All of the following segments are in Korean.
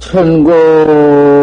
천고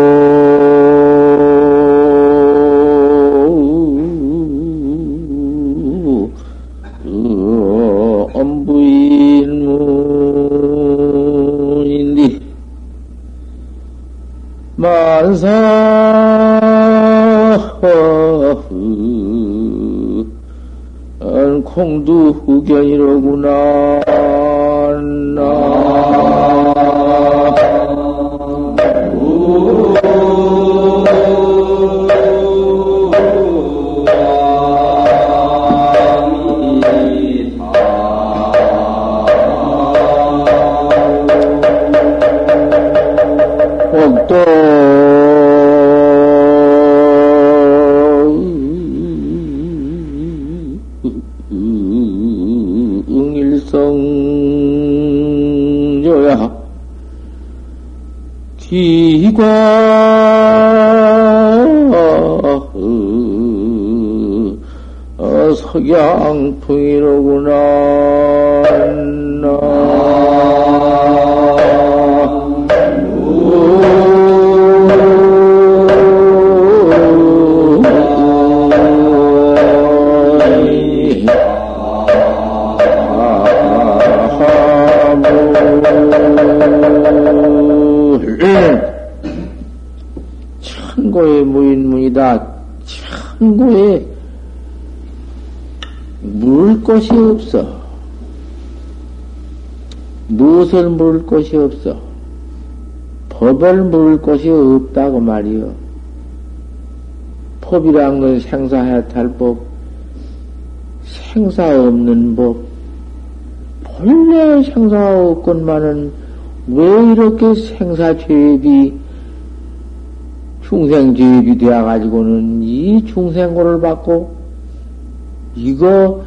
천고에 물 곳이 없어. 무엇을 물을 곳이 없어. 법을 물을 곳이 없다고 말이요. 법이란 건 생사해탈 법, 생사 없는 법, 본래 생사 없건만은 왜 이렇게 생사죄업이 중생죄업이 되어가지고는 이 중생고를 받고, 이거,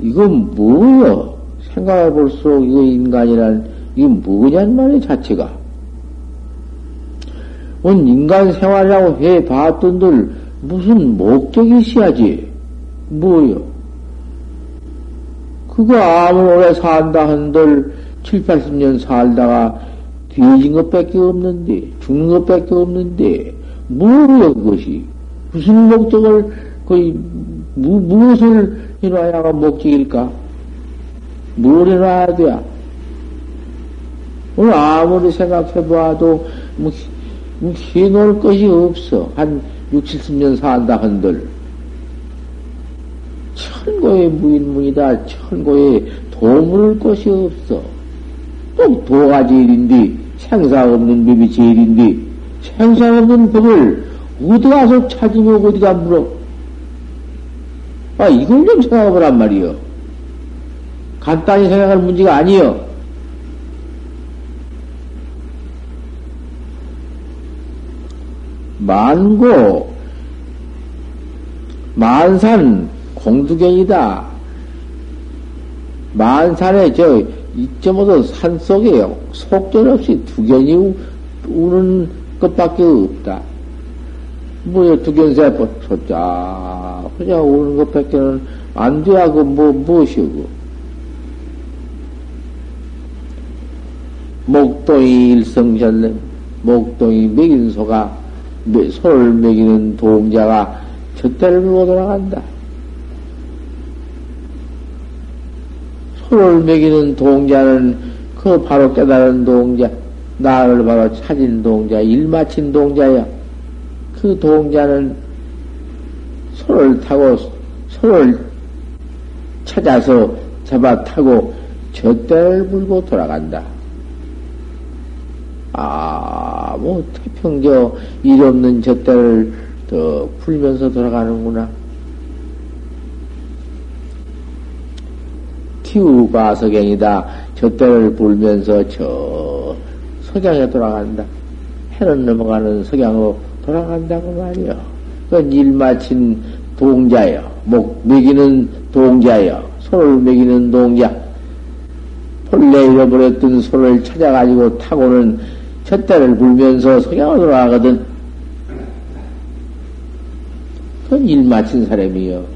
이건 뭐여? 생각해 볼수록 이거 인간이란, 이게 뭐냔 말이야, 자체가. 원 인간 생활이라고 해 봤던들 무슨 목적이 있어야지. 뭐여? 그거 아무리 오래 산다 한들 7, 80년 살다가 뒤진 것밖에 없는데, 죽는 것밖에 없는데, 뭐예요, 그것이? 무슨 목적을, 거의, 무, 무엇을 해놔야가 목적일까? 뭘 해놔야 돼? 오늘 아무리 생각해봐도, 뭐, 뭐, 해놓을 것이 없어. 한 6, 70년 산다 한들. 천고의 무인문이다. 천고에 도물 것이 없어. 꼭 도가 제일인데, 생사 없는 법이 제일인데, 생사 없는 법을 어디 가서 찾으면 어디가 물어? 아, 이걸 좀 생각해 보란 말이요. 간단히 생각할 문제가 아니요. 만고, 만산 공두견이다. 만산에 저 2.5도 산 속에 속절없이 두견이 우는 것밖에 없다. 뭐야, 두견세포 초짜, 그냥 우는 것밖에는 안 돼야, 그, 뭐, 무엇이고. 목동이 일성전래, 목동이 먹인 소가, 소를 먹이는 동자가 저 때를 물고 돌아간다. 소를 먹이는 동자는 그 바로 깨달은 동자, 나를 바로 찾은 동자, 일 마친 동자야. 그 동자는 소를 타고, 소를 찾아서 잡아 타고 젖대를 물고 돌아간다. 아, 뭐, 태평저 일 없는 젖대를 더 풀면서 돌아가는구나. 티우가 석양이다. 저 때를 불면서 저 석양에 돌아간다. 해는 넘어가는 석양으로 돌아간다고 말이요. 그건 일 마친 동자여. 목 먹이는 동자여. 소를 먹이는 동자. 본래 잃어버렸던 소를 찾아가지고 타고는 젖대를 불면서 석양으로 돌아가거든. 그건 일 마친 사람이요.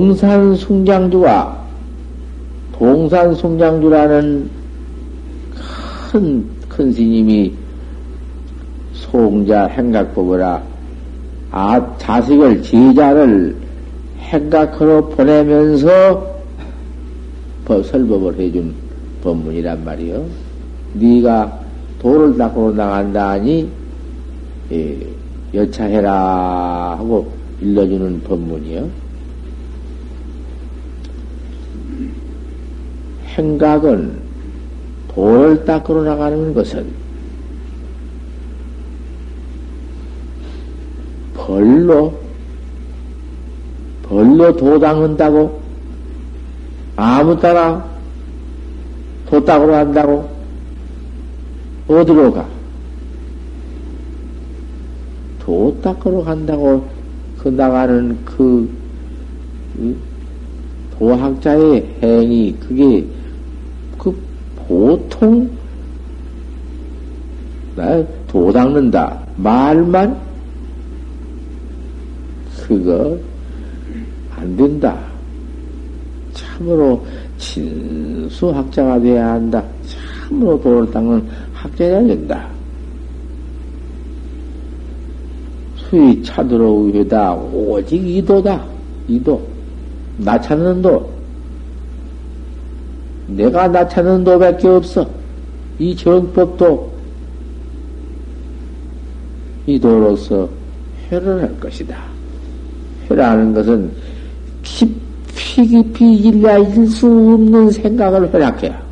동산 숭장주와 동산 숭장주라는 큰, 큰 스님이 송자 행각법을 아, 자식을, 제자를 행각으로 보내면서 법, 설법을 해준 법문이란 말이요. 네가 도를 닦고 나간다 하니, 예, 여차해라 하고 일러주는 법문이요. 행각은 도를 닦으러 나가는 것은 벌로 벌로 도 닦는다고 아무 따라 도 닦으러 간다고 어디로 가? 도 닦으러 간다고 그 나가는 그 도학자의 행위 그게 그 보통 도 닦는다 말만 그거 안 된다. 참으로 진수 학자가 돼야 한다. 참으로 도를 닦는 학자여야 된다. 수위 차도로 우회다. 오직 이도다. 이도. 나 찾는 도. 내가 나 찾는 도밖에 없어. 이 정법도 이 도로서 회를 할 것이다. 회라는 것은 깊이 깊이 일야 일수 없는 생각을 회락해야.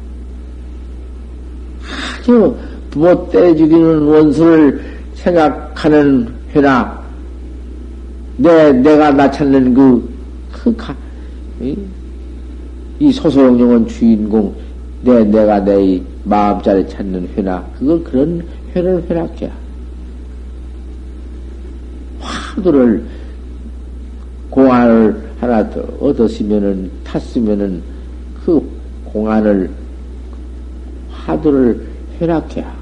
아주 못 때려 죽이는 원수를 생각하는 회나, 내, 내가 나 찾는 그, 그, 가, 이, 이 소소영령은 주인공, 내, 내가 내 마음자리 찾는 회나, 그걸 그런 회를 회락해야. 화두를, 공안을 하나 더 얻었으면은, 탔으면은, 그 공안을, 화두를 회락해야.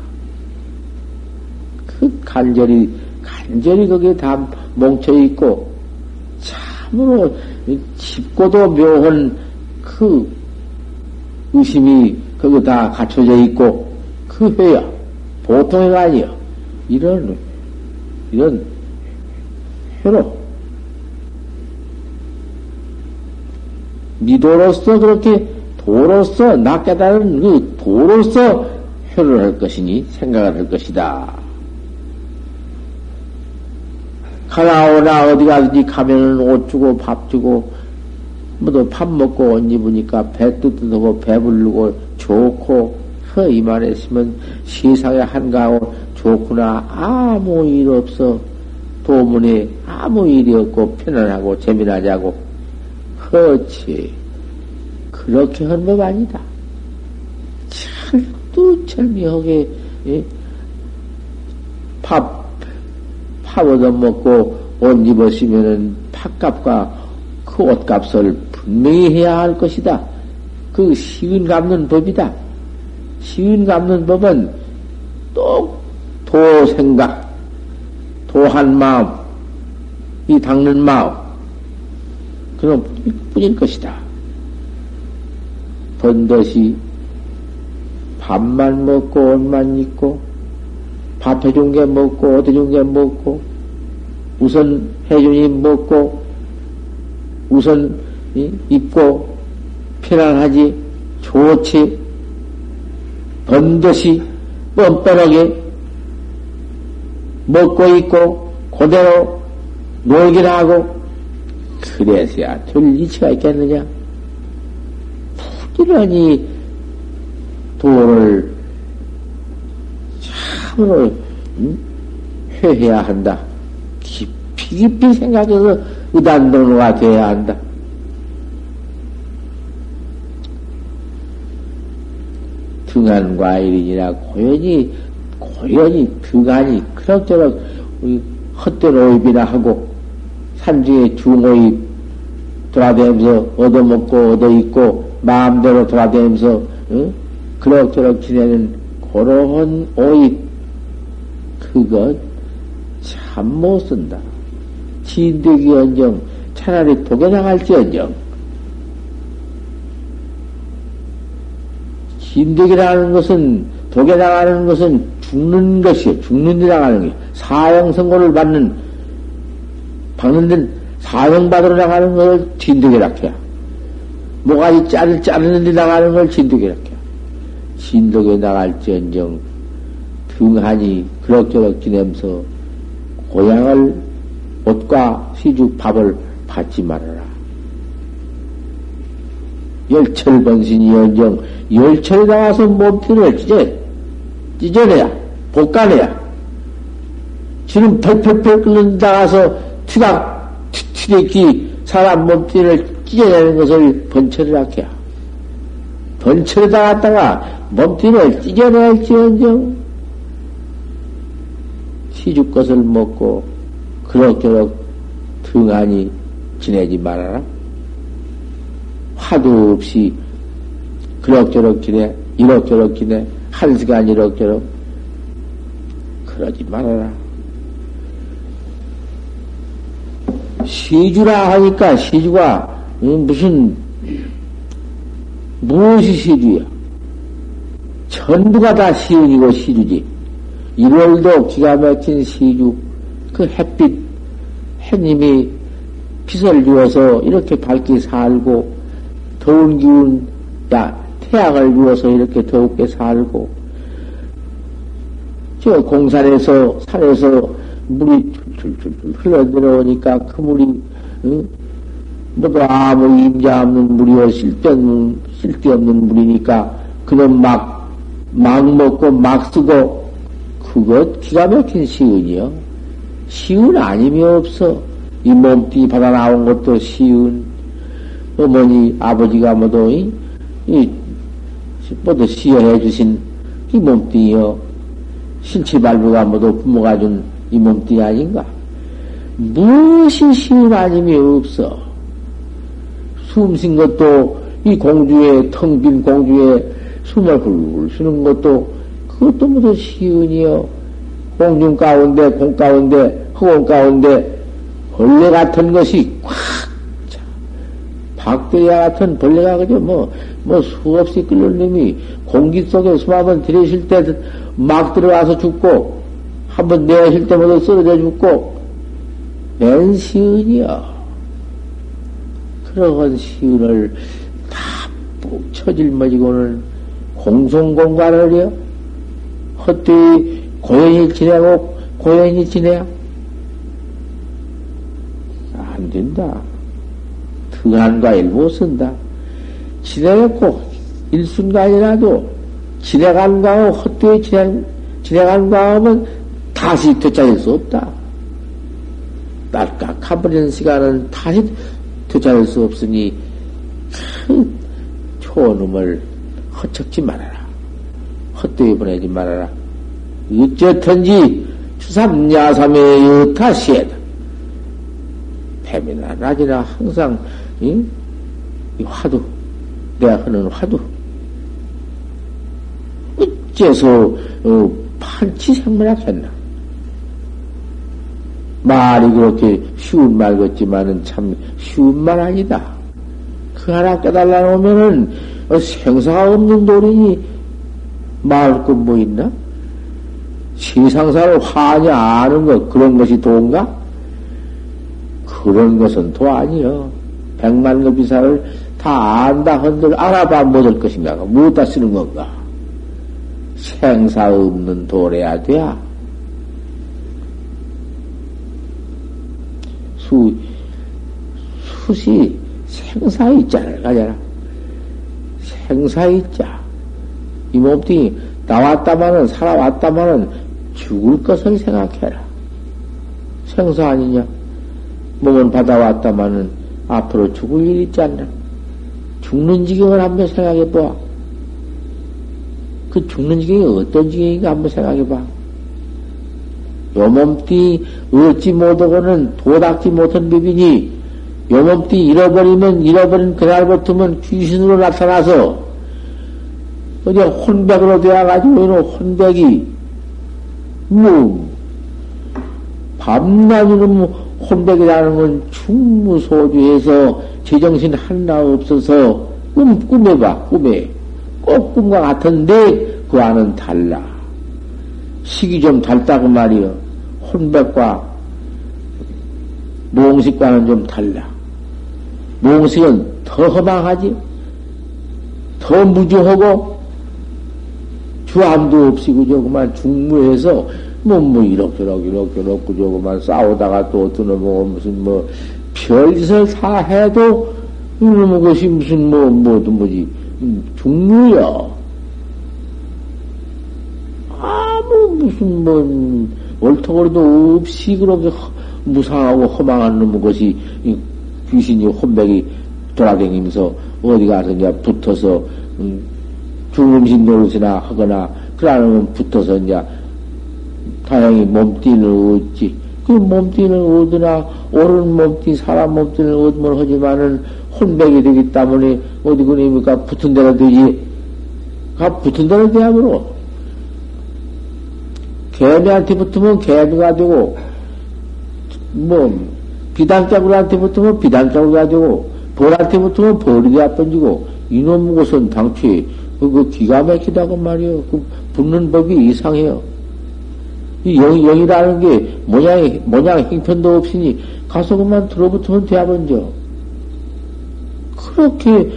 그 간절히, 간절히 거기에 다 뭉쳐있고, 참으로 깊고도 묘한 그 의심이 거기 다 갖춰져 있고, 그 회야. 보통의 아니야. 이런, 이런 회로. 미도로서 그렇게 도로서 나 깨달은 그 도로서 회를 할 것이니 생각을 할 것이다. 가나오나 어디 가든지 가면은 옷 주고 밥 주고 뭐도 밥 먹고 옷 입으니까 배 뜨뜻하고 배부르고 좋고 그 이만에 있으면 세상에 한가하고 좋구나. 아무 일 없어. 도문에 아무 일이 없고 편안하고 재미나자고. 그렇지. 그렇게 한 법 아니다. 철두철미하게 예? 밥 밥 얻어먹고 옷 입었으면은 팥값과 그 옷값을 분명히 해야 할 것이다. 그 시은 갚는 법이다. 시은 갚는 법은 또도 생각, 도한 마음, 이 닦는 마음, 그런 뿐일 것이다. 번듯이 밥만 먹고 옷만 입고 밥 해준 게 먹고 옷 해준 게 먹고 우선 해준이 먹고 우선 입고 편안하지 좋지 번듯이 뻔뻔하게 먹고 있고 그대로 놀기나 하고 그래서야 될 이치가 있겠느냐 부지런히 도를 참으로 회해야 한다. 깊이 깊이 생각해서 의단도로가 되어야 한다. 등한과 일이니라 고연히 고연히 등한이 그럭저럭 헛된 오입이나 하고 산중에 중오입 돌아다니면서 얻어먹고 얻어있고 마음대로 돌아다니면서 응? 그럭저럭 지내는 그러한 오입 그것 참 못 쓴다. 진득이 언정 차라리 독에 나갈지언정. 진득이라는 것은, 독에 나가는 것은 죽는 것이요. 죽는 데 나가는 게. 사형 선고를 받는, 받는 데, 사형 받으러 나가는 걸 진득이라 해야. 뭐가지 자를 자르는 데 나가는 걸 진득이라 해야. 진득에 나갈지언정, 등하니 그럭저럭 지내면서 고향을 옷과 시죽 밥을 받지 말아라. 열철 번신이 연정 열철에 나와서 몸뚱이를 찢어 찢어내야 볶아내야 지금 펄펄펄 끓는 나가서 투각 튀튀기 사람 몸뚱이를 찢어내는 것을 번철을 할게야. 번철에다 갔다가 몸뚱이를 찢어낼지언정 시죽 것을 먹고 그럭저럭 등하니 지내지 말아라. 화도 없이 그럭저럭 지내, 이럭저럭 지내, 한 시간 이럭저럭. 그러지 말아라. 시주라 하니까 시주가 무슨, 무엇이 시주야? 전부가 다 시운이고 시주지. 1월도 기가 막힌 시주, 그 햇빛, 해님이 빛을 주어서 이렇게 밝게 살고, 더운 기운, 야, 태양을 주어서 이렇게 더웁게 살고, 저 공산에서, 산에서 물이 줄줄줄 흘러 내려오니까 그 물이, 응? 모두 아무 임자 없는 물이요, 쓸데없는, 쓸데없는 물이니까, 그는 막, 막 먹고 막 쓰고, 그것 기가 막힌 시은이요. 시은 아님이 없어. 이 몸뚱이 받아 나온 것도 시은. 어머니, 아버지가 모두, 이, 이, 모두 시연해 주신 이 몸뚱이요. 신치발부가 모두 부모가 준 이 몸뚱이 아닌가? 무엇이 시은 아님이 없어. 숨쉰 것도 이 공주의, 텅 빈 공주의 숨을 훌훌 쉬는 것도 그것도 무슨 시은이요. 공중 가운데, 공 가운데, 허공 가운데 벌레 같은 것이 콱 차. 박대야 같은 벌레가 그저 뭐, 뭐 수없이 끓는 놈이 공기 속에 숨 한번 들이쉴 때 막 들어가서 죽고, 한번 내쉴 때마다 쓰러져 죽고, 맨 시은이요. 그러한 시은을 다푹 처질머지고는 공송공간을 해요. 헛되이 고연히 지내고 고연히 지내야 안 된다. 등한과 일못 쓴다. 지내고 일순간이라도 지내간 과하고 헛되이 지내, 지내간 과하면 다시 되찾을 수 없다. 딸깍 가버리는 시간은 다시 되찾을 수 없으니 그 초놈을 허척지 말아라. 헛되이 보내지 말아라. 어쨌든지 추삼야삼의 여타시에다. 뱀이나 낮이나 항상 이, 이 화두 내가 하는 화두 어째서 어, 판치 생물학했나? 말이 그렇게 쉬운 말 같지만은 참 쉬운 말 아니다. 그 하나 깨달아 놓으면은 어, 생사가 없는 도리니 말할 것뭐 있나? 세상사를 화냐 아는 것, 그런 것이 도인가? 그런 것은 도 아니여. 백만 급 이사를 다 안다 한들 알아봐 못할 것인가? 무엇다 쓰는 건가? 생사 없는 도래야 돼야. 수, 수시 생사 있자를 가져라. 생사 있자. 이 몸뚱이 나왔다마는, 살아왔다마는 죽을 것을 생각해라. 생사 아니냐? 몸은 받아왔다마는 앞으로 죽을 일 있지 않나? 죽는 지경을 한번 생각해 봐. 그 죽는 지경이 어떤 지경인가 한번 생각해 봐. 요 몸띠 얻지 못하고는 도닦지 못한 비비니 요 몸띠 잃어버리면 잃어버린 그날부터는 귀신으로 나타나서 어디 혼백으로 되어가지고 이런 혼백이 뭐 밤낮으로 뭐 혼백이라는 건 충무소주에서 제정신 하나 없어서 꿈, 꿈해봐, 꿈에. 꼭 꿈과 같은데 그 안은 달라. 식이 좀 달다고 말이요. 혼백과 몽식과는 좀 달라. 몽식은 더 허망하지, 더 무주하고, 주함도 없이 그저 그만 중무해서 뭐, 뭐, 이럭저럭, 이럭저럭, 그저 그만 싸우다가 또 어떤 놈뭐 무슨 뭐, 별짓을 다 해도 이놈의 것이 무슨 뭐, 뭐도 뭐지, 중무야. 아무 무슨 뭐, 옳다고도 없이 그렇게 무상하고 허망한 놈의 것이 귀신이 혼백이 돌아다니면서 어디 가서 이제 붙어서 음, 죽음신 노릇이나 하거나 그러면 붙어서 이제 다행히 몸띠는 얻지. 그 몸띠는 얻으나 옳은 몸띠 사람 몸띠는 얻으면 하지만은 혼백이 되기 때문에 어디 그니까 붙은 대로 되지. 가 붙은 대로 돼야므로 개미한테 붙으면 개미가 되고 뭐 비단자구한테 붙으면 비단자구가 되고 벌한테 붙으면 벌이 되어 번지고 이놈 것은 당초에 그, 그 기가 막히다고 말이요. 그 붙는 법이 이상해요. 이 영, 영이라는 게 모양, 모양 형편도 없으니 가서 그만 들어붙으면 되어번져. 그렇게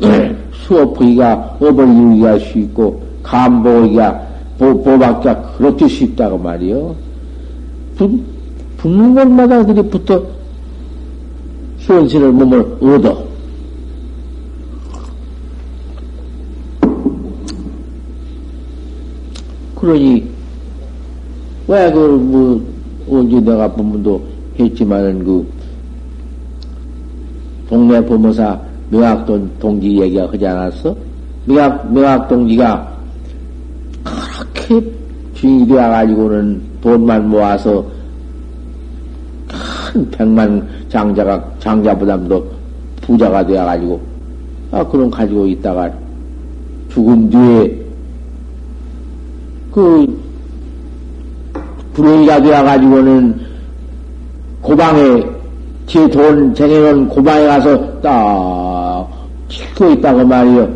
수업하기가 업을 이루기가 쉽고 감보기가 보박기가 그렇게 쉽다고 말이요. 붙, 붙는 곳마다 그리 붙어 현실을 몸을 얻어. 그러니, 왜, 그, 뭐, 언제 내가 본문도 했지만은, 그, 동네 부모사 명학동 동지 얘기가 하지 않았어? 명학, 명학 동지가 그렇게 주인이 되어가지고는 돈만 모아서 큰 백만 장자가, 장자보다도 부자가 되어가지고, 아, 그런 가지고 있다가 죽은 뒤에 그 불행이가 되어가지고는 고방에 제 돈 쟁여놓은 고방에 가서 딱 싣고 있다고 말이요.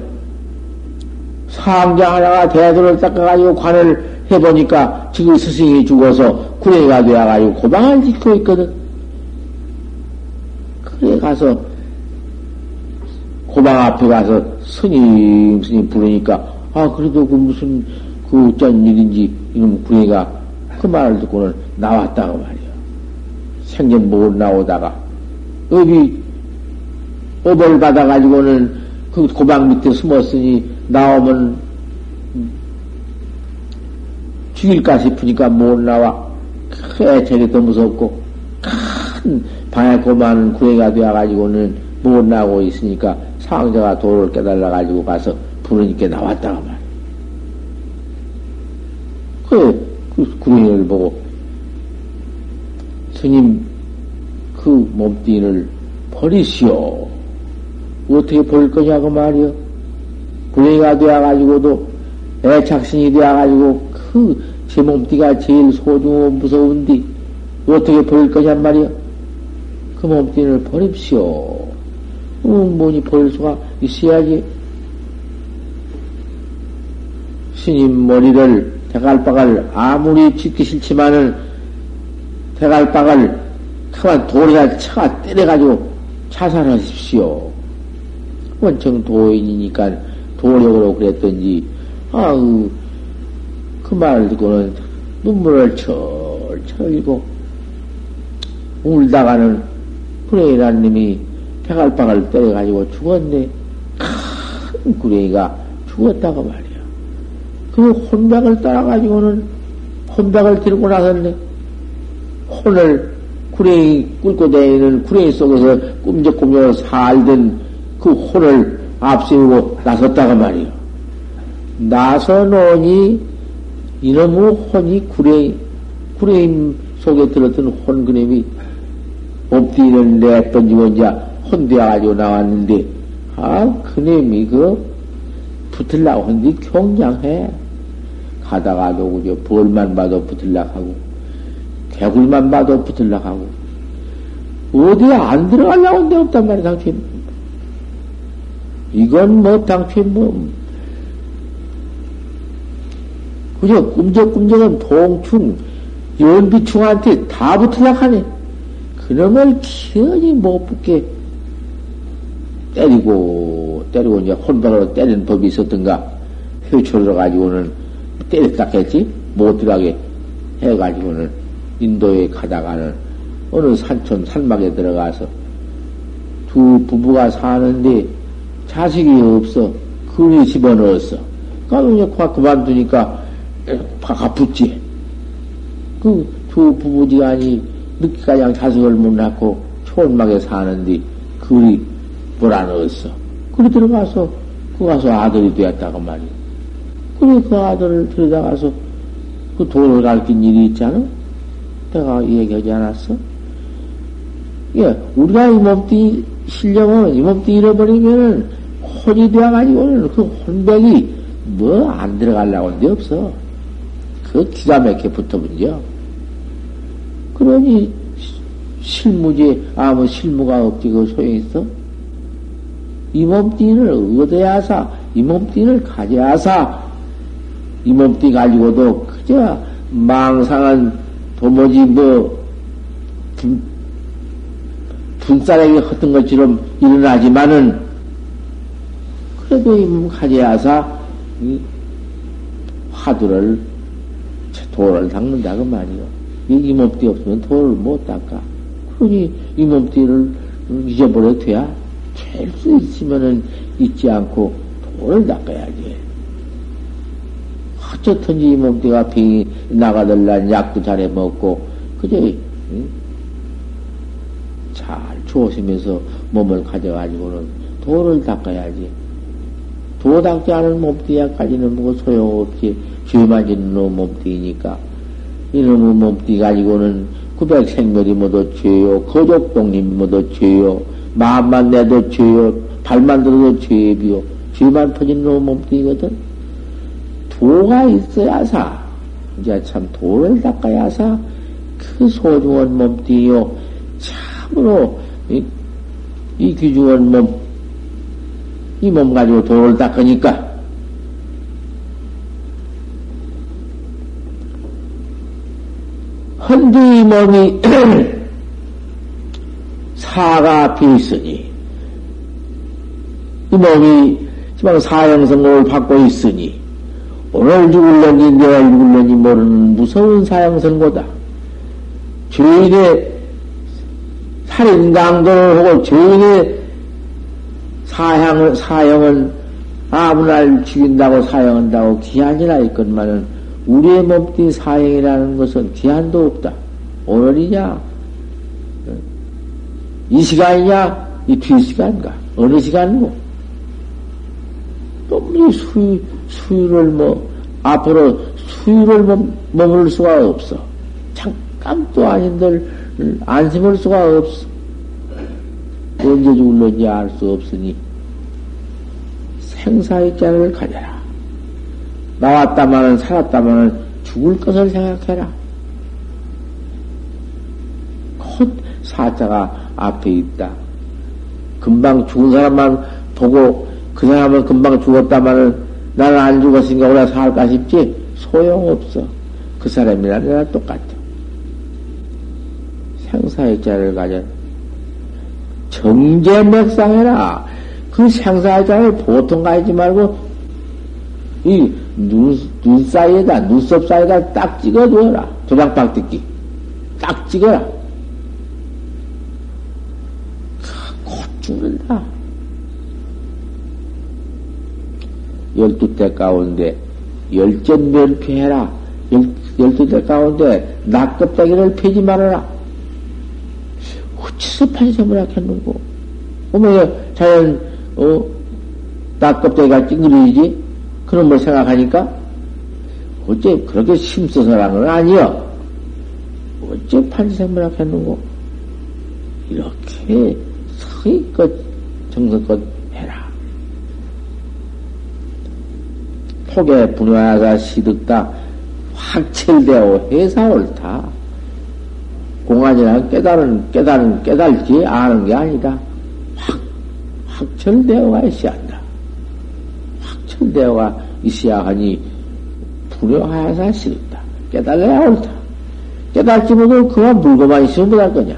상자 하나가 대도를 닦아가지고 관을 해보니까 지금 스승이 죽어서 구레가 되어가지고 고방을 짓고 있거든. 그래 가서 고방 앞에 가서 스님 스님 부르니까 아 그래도 그 무슨 그 어쩐 일인지 이놈 구애가 그 말을 듣고는 나왔다고 말이야. 생전 못 나오다가 업이 업을 받아가지고는 그 고방 밑에 숨었으니 나오면 죽일까 싶으니까 못 나와. 애착이 더 무섭고 큰 방에 고만 구애가 되어가지고는 못 나오고 있으니까 상자가 도를 깨달아가지고 가서 부르니까 나왔다고. 그, 그 구렁이를 보고, 스님, 그 몸뚱이를 버리시오. 어떻게 버릴 거냐고 말이요. 구렁이가 되어가지고도 애착신이 되어가지고 그 제 몸띠가 제일 소중하고 무서운디 어떻게 버릴 거냔 말이요. 그 몸뚱이를 버립시오. 어, 뭐니 버릴 수가 있어야지. 스님 머리를 대갈박을 아무리 짓기 싫지만은 대갈박을 그만 돌이나 차가 때려가지고 자살하십시오. 원청 도인이니까 도력으로 그랬던지, 아우, 그 말을 듣고는 눈물을 철철 흘리고, 울다가는 구레이라는 님이 대갈박을 때려가지고 죽었네. 큰 구레이가 죽었다고 말이야. 그 혼백을 따라가지고는 혼백을 들고 나섰네. 혼을 구레이 꿀고 다니는 구레이 속에서 꿈적꿈적 살던 그 혼을 앞세우고 나섰다가 말이요. 나서노니 이놈의 혼이 구레이, 구레임 속에 들었던 혼 그림이 엎디를 내던지고 이제 혼되어가지고 나왔는데, 아, 그놈이 그 붙을라고 하는데 경량해. 가다가도 그저 벌만 봐도 붙을락 하고, 개굴만 봐도 붙을락 하고, 어디에 안 들어가려고 데 없단 말이야, 당초에. 이건 뭐, 당초에 뭐, 그저 꿈적꿈적은 동충, 연비충한테 다 붙으려고 하네. 그놈을 기연히 못 붙게 때리고, 때리고 이제 혼박으로 때리는 법이 있었던가, 회초를 가지고는 때렸다겠지? 못 들어가게 해가지고는 인도에 가다가는 어느 산촌 산막에 들어가서 두 부부가 사는데 자식이 없어. 그리 집어넣었어. 그러니까 그만두니까 팍 붙지. 그 두 부부지간이 늦게까지 자식을 못 낳고 초원막에 사는데 그리 몰아넣었어. 그리 들어가서 그 가서 아들이 되었다고 말이야. 그 아들을 들여다가서 그 돈을 가르친 일이 있잖아. 내가 얘기하지 않았어? 예, 우리가 이 몸뚱이 실력은 이 몸뚱이 잃어버리면은 혼이 되어가지고는 그 혼백이 뭐 안 들어가려고 할데 없어. 그 기가 막혀 붙어본죠. 그러니 실무지 아무 실무가 없지 그 소용 있어? 이 몸뚱이를 얻어야 하사, 이 몸뚱이를 가져야 하사, 이 몸뚱이 가지고도 그저 망상한 도무지 뭐 분, 분싸레기 헛던 것처럼 일어나지만은 그래도 이몸 가져야 하사, 이 화두를 돌을 닦는다 그 말이요. 이 몸띠 없으면 돌을 못 닦아. 그러니 이 몸띠를 잊어버려도 돼야 될수 있으면은 잊지 않고 돌을 닦아야지. 어쩌든지 이 몸띠가 병이 나가들란 약도 잘해 먹고 그저 응? 잘 조심해서 몸을 가져가지고는 돌을 닦아야지. 도 닦지 않은 몸띠야까지는 뭐 소용없지. 죄만 짓는 놈 몸띠니까. 이놈의 몸띠 가지고는 구백 생멸이 모두 죄요. 거족동님이 모두 죄요. 마음만 내도 죄요. 발만 들어도 죄비요. 죄만 터진 놈 몸띠거든. 도가 있어야사. 이제 참 도를 닦아야사. 그 소중한 몸띠요. 참으로 이, 이 귀중한 몸, 이 몸 가지고 도를 닦으니까 헌디 몸이 사가 비있으니 이 몸이 지금 사형선고를 받고 있으니 오늘 죽을려니 내일 죽을려니 모르는 무서운 사형선고다. 죄인의 살인 강도를 하고 죄인의 사형을 사형은 아무 날 죽인다고 사형한다고 기한이나 있건만은 우리의 몸뚱이 사행이라는 것은 기한도 없다. 오늘이냐? 이 시간이냐? 이 뒤 시간인가? 어느 시간이고? 또이 수유, 수유를 뭐, 앞으로 수유를 뭐, 머물 수가 없어. 잠깐도 아닌들 안심할 수가 없어. 언제 죽을는지 알 수 없으니 생사의 자를 가져라. 나왔다마는 살았다마는 죽을 것을 생각해라. 곧 사자가 앞에 있다. 금방 죽은 사람만 보고 그 사람은 금방 죽었다마는 나는 안 죽었으니까 오래 살까 싶지? 소용없어. 그 사람이나 내가 똑같아. 생사의 자를 가져 정제맥상해라. 그 생사의 자를 보통 가지 말고 이 눈, 눈 사이에다, 눈썹 사이에다 딱 찍어두어라. 도장박 뜯기. 딱 찍어라. 곧 죽는다. 열두 대 가운데 열전 멸피해라. 열, 열두 대 가운데 낙껍데기를 패지 말아라. 어찌서 판세을 하겠는고? 어머, 자연, 어, 낙껍데기가 찡그리지? 그런 걸 생각하니까 어째 그렇게 심써서라는 건 아니여. 어째 판생물학 했는고? 이렇게 서의껏 정성껏 해라. 폭에 분화하사 시득다 확철되어 해사 옳다. 공안이란 깨달은, 깨달은, 깨달지 아는 게 아니다. 확, 확철되어가 있어야 한다. 확철되어가 있어야 하니, 불효하여서 싫다. 깨달아야 옳다. 깨달지 못하고 그만 물고만 있으면 못할 거냐.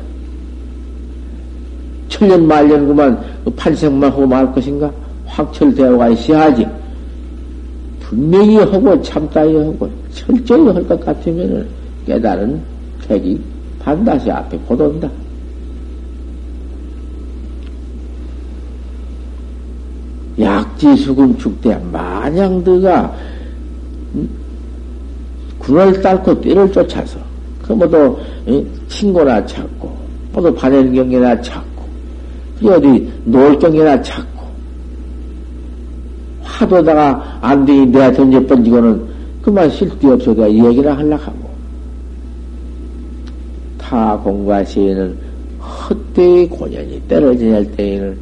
천년 말년 그만 그 판생만 하고 말 것인가? 확철되어가 있어야지. 분명히 하고 참다이 하고 철저히 할 것 같으면은 깨달은 객이 반드시 앞에 곧 온다. 약지 수금 축대 마냥 드가 군을 딸고 띠를 쫓아서 그 뭐도 친구나 찾고 뭐도 반연경이나 찾고 어디 놀경이나 찾고 하도다가 안 되니 내가 던져 번지고는 그만 쓸데없어 내 얘기나 하려고 하고 타 공과 시에는 헛되이 고년이 떨어져야 때에는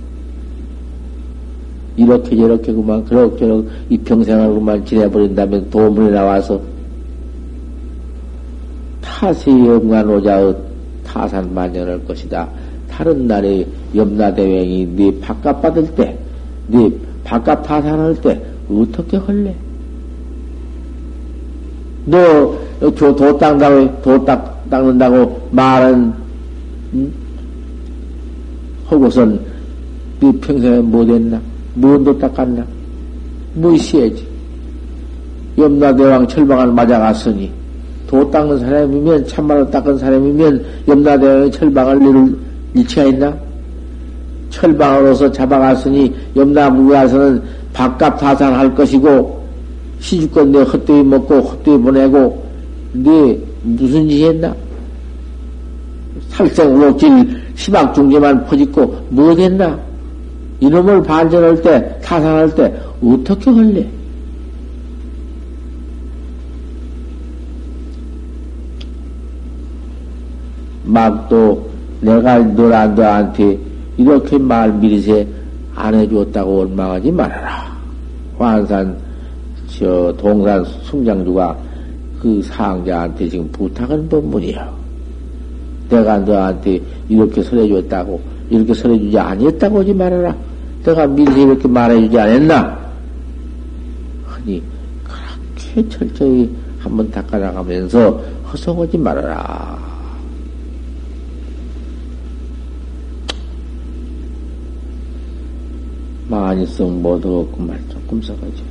이렇게 저렇게 그만 그렇게 이 평생을 그만 지내버린다면 도문에 나와서 타세의 영관 오자의 타산 만연할 것이다. 다른 날에 염라대왕이 네 밥값 받을 때, 네 밥값 타산할 때 어떻게 할래? 너, 도, 도 닦는다고, 도 닦, 닦는다고 말은, 응? 하고선 네 평생에 못했나? 뭔도 닦았나? 무시해지. 염라대왕 철방을 맞아갔으니, 도 닦는 사람이면, 참말로 닦은 사람이면, 염라대왕의 철방을 잃을 일치가 있나? 철방으로서 잡아갔으니, 염라무에 와서는 밥값 타산할 것이고, 시주권 내 헛되이 먹고 헛되이 보내고 네 무슨 짓 했나? 살생 우욕질 시박 중재만 퍼짓고 뭐 했나? 이놈을 반전할 때 타산할 때 어떻게 할래? 막 또 내가 너란너한테 이렇게 말 미리세 안 해주었다고 원망하지 말아라. 환산 저 동산 숭장주가 그 상자한테 지금 부탁한 법문이요. 내가 너한테 이렇게 설해줬다고, 이렇게 설해주지 아니었다고 하지 말아라. 내가 미리 이렇게 말해주지 않았나? 아니, 그렇게 철저히 한번 닦아나가면서 허성하지 말아라. 많이 썩 못하겠구만, 조금 써가지고.